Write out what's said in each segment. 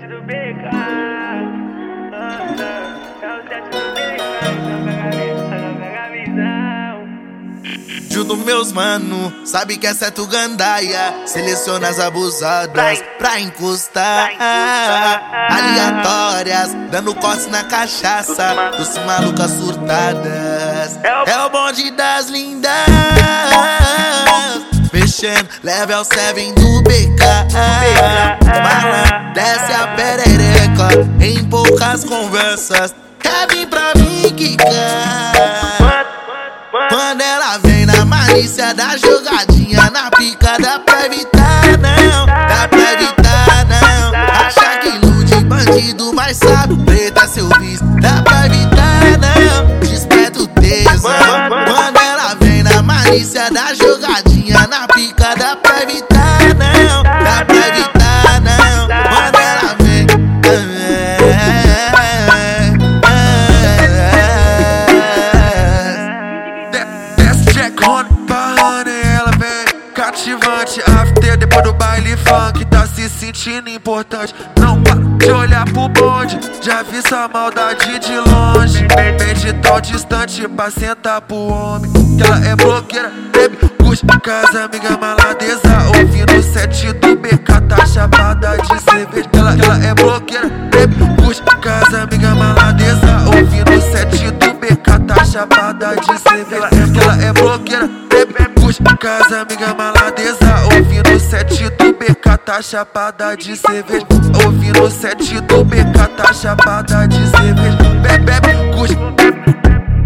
set do BK. É o set do BK. Então pega a visão, pega a visão. Junto meus mano, sabe que é certo gandaia. Seleciona as abusadas pra encostar. Aleatórias, dando cortes na cachaça. Dos malucas surtadas. É o bonde das lindas. Mexendo, level 7 do BK. Bala, desce a perereca. Em poucas conversas. Quer pra mim quicar. Quando ela vem na malícia da jogadinha Na pica dá pra evitar não Dá pra evitar não Acha que ilude bandido Mas sabe preta seu vício Dá After depois do baile funk, tá se sentindo importante. Não para de olhar pro bonde, já vi sua maldade de longe. Bem de tão distante pra sentar pro homem. Que ela é blogueira, bebe, curte casa, amiga maladeza. Ouvindo o set do BK, tá chapada de cerveja. Ela, ela é blogueira, bebe, curte casa, amiga maladeza. Ouvindo o set do BK, tá chapada de cerveja. Ela é blogueira, bebe, curte casa, amiga maladeza. Tá chapada de cerveja. Ouvindo o set do BK, tá chapada de cerveja. Bebe, bebe.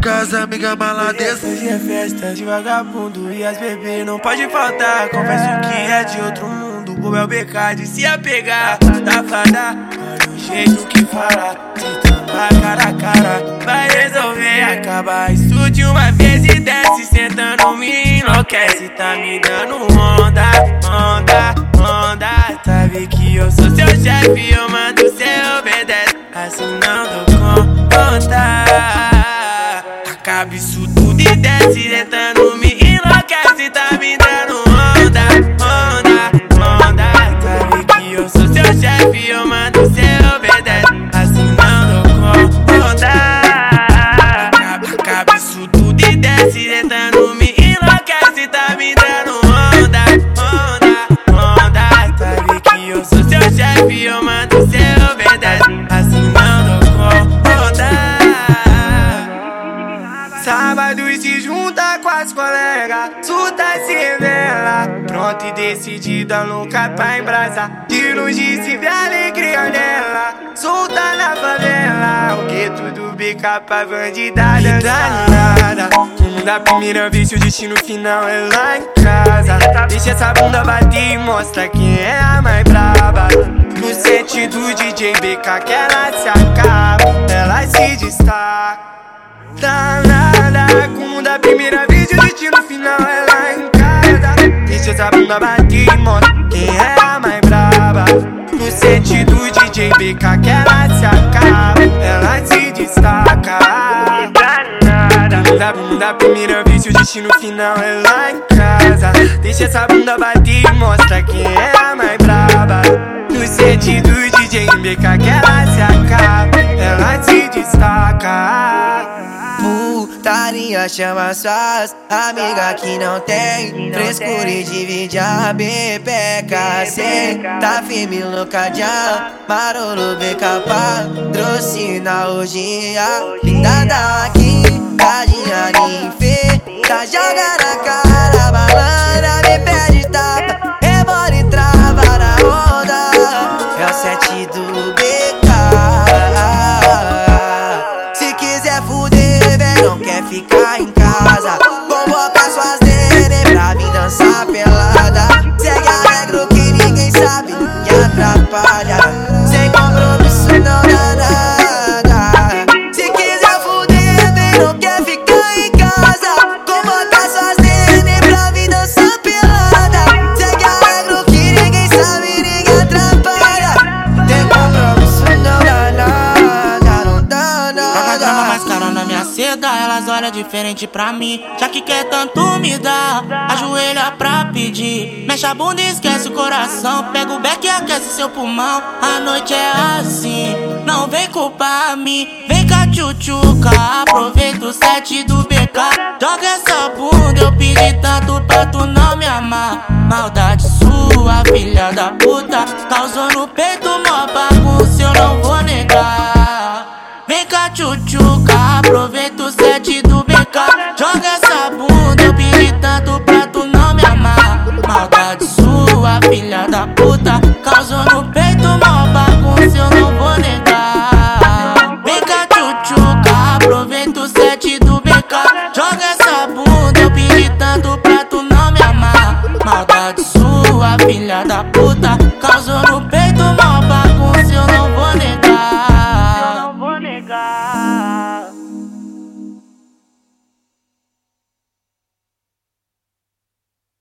Casa, amiga maladeza. Hoje é festa de vagabundo e as bebês não pode faltar. Confesso que é de outro mundo. O é o BK de se apegar. Safada, olha o jeito que fala. Se tomar cara a cara, vai resolver acabar. Isso de uma vez e desce. Sentando me enlouquece. Tá me dando onda, onda. Eu sou seu chefe, eu mando, cê obedece. Assim não dou conta. Acaba isso tudo e desce Tentando surta se revela. Pronto e decidida, louca pra embrasar. De longe se vê alegria dela. Solta na favela, o que tudo bica pra bandidada. Danada, como da primeira vez, o destino final é lá em casa. Deixa essa bunda bater e mostra quem é a mais braba. No set do DJ BK que ela se acaba, ela se destaca. Danada, como da primeira vez o destino final casa Deixa essa bunda bater e mostra quem é a mais braba? No set do DJ BK que ela se acaba. Ela se destaca. Da bunda da primeira vez o destino final é lá em casa. Deixa essa bunda bater e mostra quem é a mais braba. No set do DJ BK que ela se acaba. Ela se destaca Putaria chama suas amigas que não tem Frescura e divide a bebeca Cê tá firme no cadeão Marolo BK patrocina hoje a Linda daqui, tadinha ninfê Tá joga na cara, balana, elas olha diferente pra mim. Já que quer tanto me dar, ajoelha pra pedir. Mexe a bunda e esquece o coração. Pega o beck e aquece seu pulmão. A noite é assim, não vem culpar mim. Vem cá, tchutchuca, aproveita o set do BK. Joga essa bunda, eu pedi tanto pra tu não me amar. Maldade sua, filha da puta. Causou no peito mó bagunça, eu não vou negar. Vem cá, tchutchuca, aproveita o set do BK.